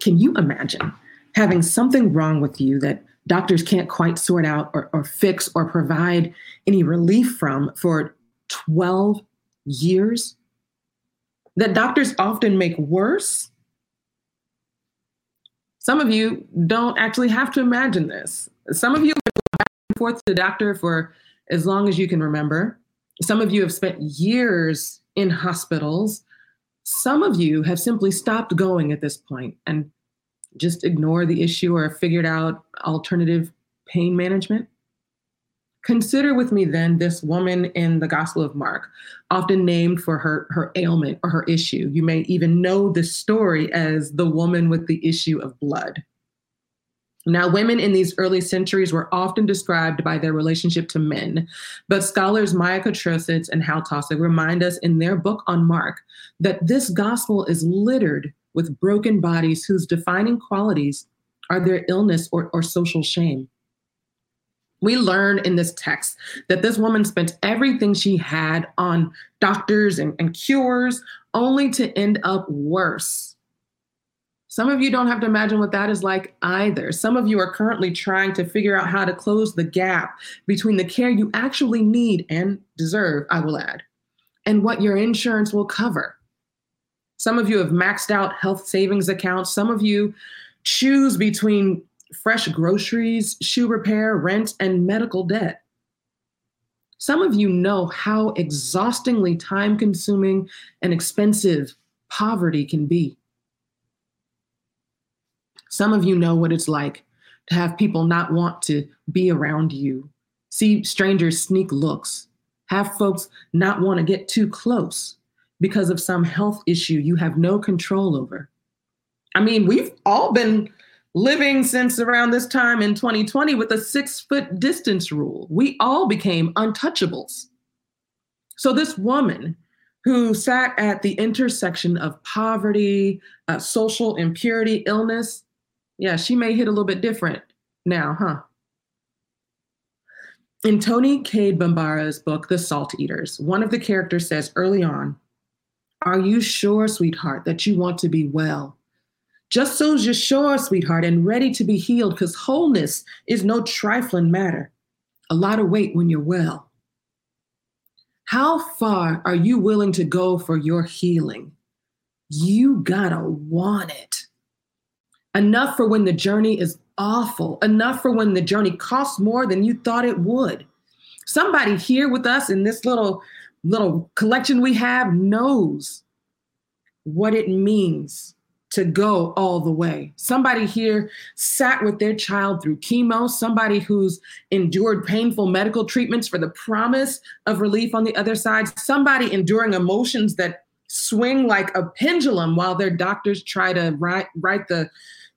Can you imagine having something wrong with you that doctors can't quite sort out or, or fix or provide any relief from for 12 years? That doctors often make worse? Some of you don't actually have to imagine this. Some of you have been back and forth to the doctor for as long as you can remember. Some of you have spent years in hospitals. Some of you have simply stopped going at this point and just ignore the issue or figured out alternative pain management. Consider with me then this woman in the Gospel of Mark, often named for her, her ailment or her issue. You may even know the story as the woman with the issue of blood. Now, women in these early centuries were often described by their relationship to men, but scholars Maia Kotrosits and Hal Taussig remind us in their book on Mark that this gospel is littered with broken bodies whose defining qualities are their illness or, or social shame. We learn in this text that this woman spent everything she had on doctors and, and cures only to end up worse some of you don't have to imagine what that is like either. Some of you are currently trying to figure out how to close the gap between the care you actually need and deserve, I will add, and what your insurance will cover. Some of you have maxed out health savings accounts. Some of you choose between fresh groceries, shoe repair, rent, and medical debt. Some of you know how exhaustingly time consuming and expensive poverty can be. Some of you know what it's like to have people not want to be around you, see strangers sneak looks, have folks not want to get too close because of some health issue you have no control over. I mean, we've all been living since around this time in 2020 with a six foot distance rule. We all became untouchables. So, this woman who sat at the intersection of poverty, uh, social impurity, illness, yeah, she may hit a little bit different now, huh? In Toni Cade Bambara's book, The Salt Eaters, one of the characters says early on, Are you sure, sweetheart, that you want to be well? Just so you're sure, sweetheart, and ready to be healed, because wholeness is no trifling matter. A lot of weight when you're well. How far are you willing to go for your healing? You gotta want it enough for when the journey is awful, enough for when the journey costs more than you thought it would. Somebody here with us in this little little collection we have knows what it means to go all the way. Somebody here sat with their child through chemo, somebody who's endured painful medical treatments for the promise of relief on the other side, somebody enduring emotions that swing like a pendulum while their doctors try to write, the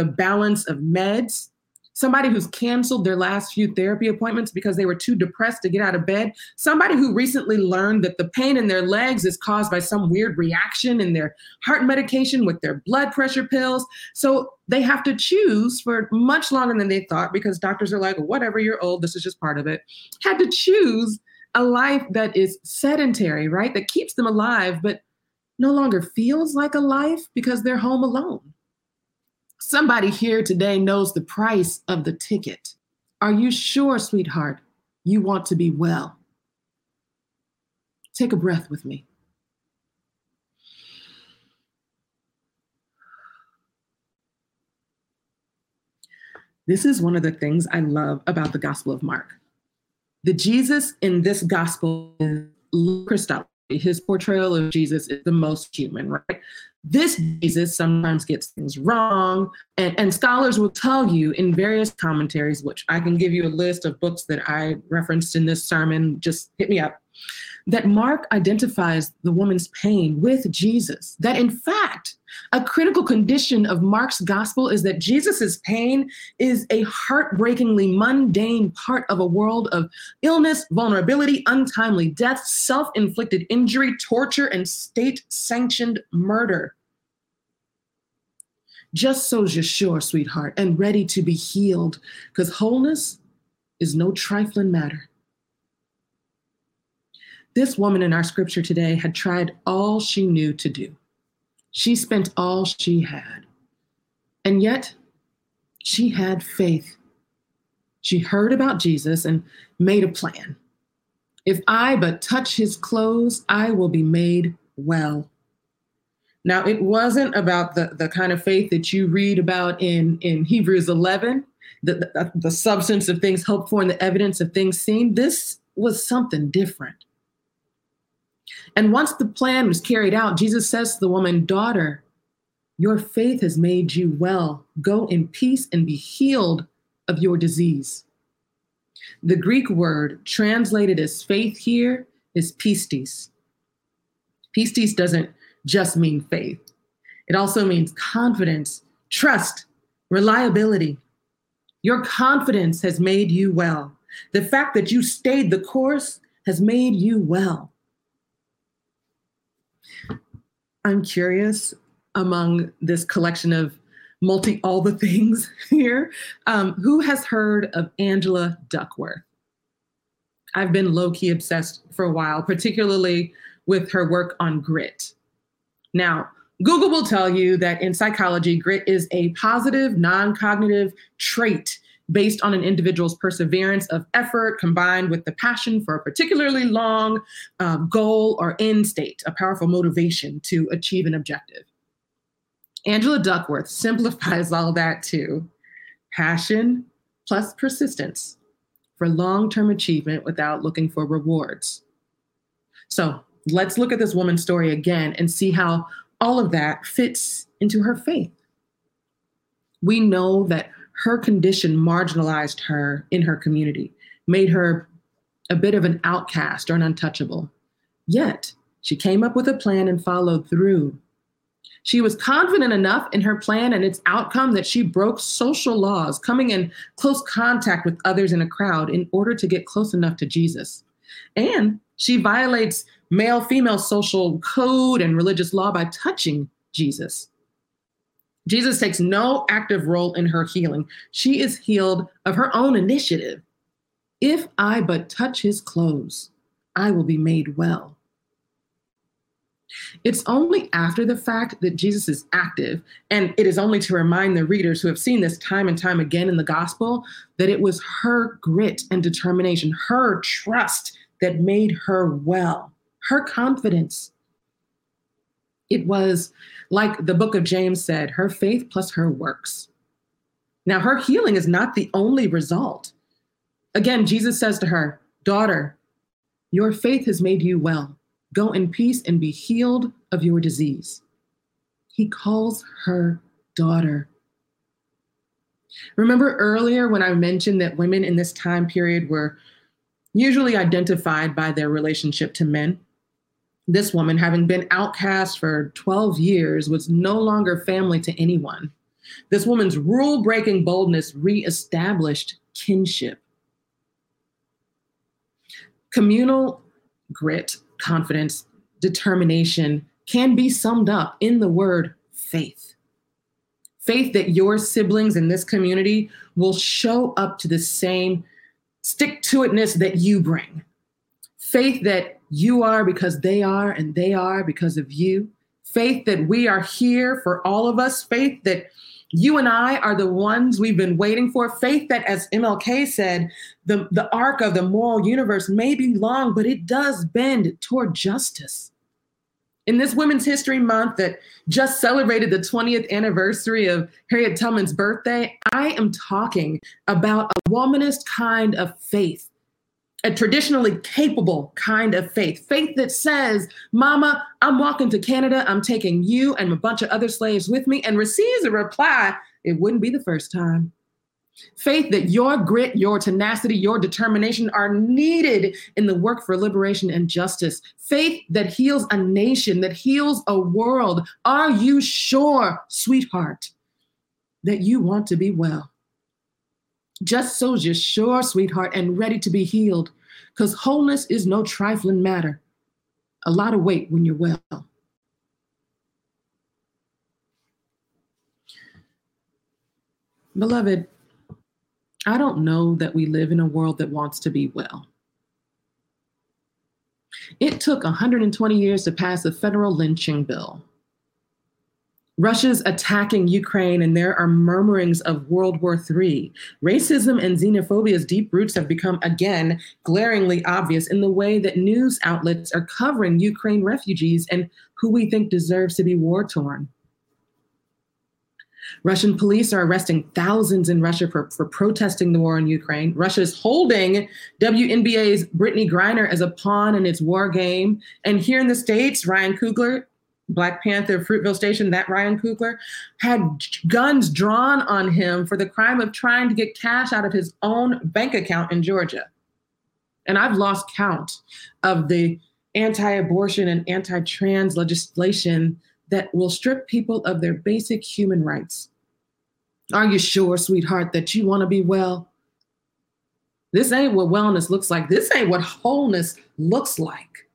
the balance of meds, somebody who's canceled their last few therapy appointments because they were too depressed to get out of bed, somebody who recently learned that the pain in their legs is caused by some weird reaction in their heart medication with their blood pressure pills. So they have to choose for much longer than they thought because doctors are like, whatever, you're old, this is just part of it. Had to choose a life that is sedentary, right? That keeps them alive, but no longer feels like a life because they're home alone. Somebody here today knows the price of the ticket. Are you sure, sweetheart, you want to be well? Take a breath with me. This is one of the things I love about the Gospel of Mark. The Jesus in this gospel is Christology. His portrayal of Jesus is the most human, right? This Jesus sometimes gets things wrong. And, and scholars will tell you in various commentaries, which I can give you a list of books that I referenced in this sermon, just hit me up, that Mark identifies the woman's pain with Jesus. That in fact, a critical condition of Mark's gospel is that Jesus's pain is a heartbreakingly mundane part of a world of illness, vulnerability, untimely death, self inflicted injury, torture, and state sanctioned murder. Just so you're sure, sweetheart, and ready to be healed, because wholeness is no trifling matter. This woman in our scripture today had tried all she knew to do. She spent all she had. And yet, she had faith. She heard about Jesus and made a plan. If I but touch his clothes, I will be made well. Now, it wasn't about the, the kind of faith that you read about in, in Hebrews 11, the, the, the substance of things hoped for and the evidence of things seen. This was something different. And once the plan was carried out, Jesus says to the woman, Daughter, your faith has made you well. Go in peace and be healed of your disease. The Greek word translated as faith here is pistis. Pistis doesn't just mean faith, it also means confidence, trust, reliability. Your confidence has made you well. The fact that you stayed the course has made you well. I'm curious among this collection of multi all the things here. Um, who has heard of Angela Duckworth? I've been low key obsessed for a while, particularly with her work on grit. Now, Google will tell you that in psychology, grit is a positive, non cognitive trait based on an individual's perseverance of effort combined with the passion for a particularly long uh, goal or end state, a powerful motivation to achieve an objective. Angela Duckworth simplifies all that to passion plus persistence for long term achievement without looking for rewards. So let's look at this woman's story again and see how all of that fits into her faith. We know that her condition marginalized her in her community, made her a bit of an outcast or an untouchable. Yet, she came up with a plan and followed through she was confident enough in her plan and its outcome that she broke social laws, coming in close contact with others in a crowd in order to get close enough to Jesus. And she violates male female social code and religious law by touching Jesus. Jesus takes no active role in her healing. She is healed of her own initiative. If I but touch his clothes, I will be made well. It's only after the fact that Jesus is active, and it is only to remind the readers who have seen this time and time again in the gospel that it was her grit and determination, her trust that made her well, her confidence. It was like the book of James said, her faith plus her works. Now, her healing is not the only result. Again, Jesus says to her, Daughter, your faith has made you well. Go in peace and be healed of your disease. He calls her daughter. Remember earlier when I mentioned that women in this time period were usually identified by their relationship to men? This woman, having been outcast for 12 years, was no longer family to anyone. This woman's rule breaking boldness reestablished kinship. Communal grit confidence, determination can be summed up in the word faith. Faith that your siblings in this community will show up to the same stick to itness that you bring. Faith that you are because they are and they are because of you. Faith that we are here for all of us. Faith that you and I are the ones we've been waiting for. Faith that, as MLK said, the, the arc of the moral universe may be long, but it does bend toward justice. In this Women's History Month that just celebrated the 20th anniversary of Harriet Tubman's birthday, I am talking about a womanist kind of faith a traditionally capable kind of faith. Faith that says, Mama, I'm walking to Canada, I'm taking you and a bunch of other slaves with me, and receives a reply, it wouldn't be the first time. Faith that your grit, your tenacity, your determination are needed in the work for liberation and justice. Faith that heals a nation, that heals a world. Are you sure, sweetheart, that you want to be well? Just so you're sure, sweetheart, and ready to be healed. Because wholeness is no trifling matter. A lot of weight when you're well. Beloved, I don't know that we live in a world that wants to be well. It took 120 years to pass a federal lynching bill. Russia's attacking Ukraine, and there are murmurings of World War III. Racism and xenophobia's deep roots have become, again, glaringly obvious in the way that news outlets are covering Ukraine refugees and who we think deserves to be war torn. Russian police are arresting thousands in Russia for, for protesting the war in Ukraine. Russia is holding WNBA's Brittney Griner as a pawn in its war game. And here in the States, Ryan Coogler Black Panther, Fruitvale Station, that Ryan Coogler, had guns drawn on him for the crime of trying to get cash out of his own bank account in Georgia. And I've lost count of the anti abortion and anti trans legislation that will strip people of their basic human rights. Are you sure, sweetheart, that you want to be well? This ain't what wellness looks like. This ain't what wholeness looks like.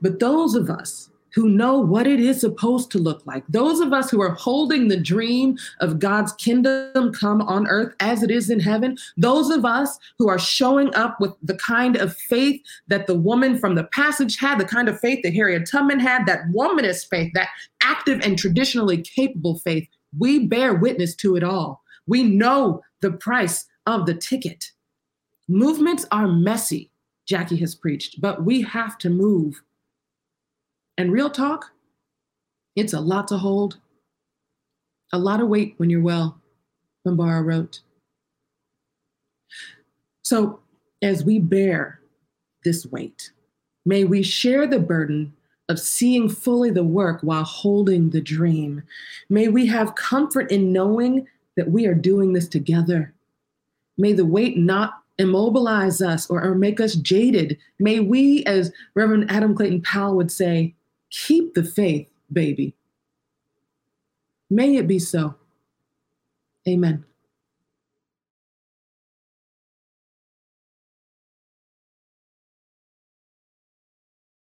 But those of us who know what it is supposed to look like. Those of us who are holding the dream of God's kingdom come on earth as it is in heaven. Those of us who are showing up with the kind of faith that the woman from the passage had, the kind of faith that Harriet Tubman had, that womanist faith, that active and traditionally capable faith. We bear witness to it all. We know the price of the ticket. Movements are messy, Jackie has preached, but we have to move and real talk, it's a lot to hold, a lot of weight when you're well, Bambara wrote. So, as we bear this weight, may we share the burden of seeing fully the work while holding the dream. May we have comfort in knowing that we are doing this together. May the weight not immobilize us or, or make us jaded. May we, as Reverend Adam Clayton Powell would say, Keep the faith, baby. May it be so. Amen.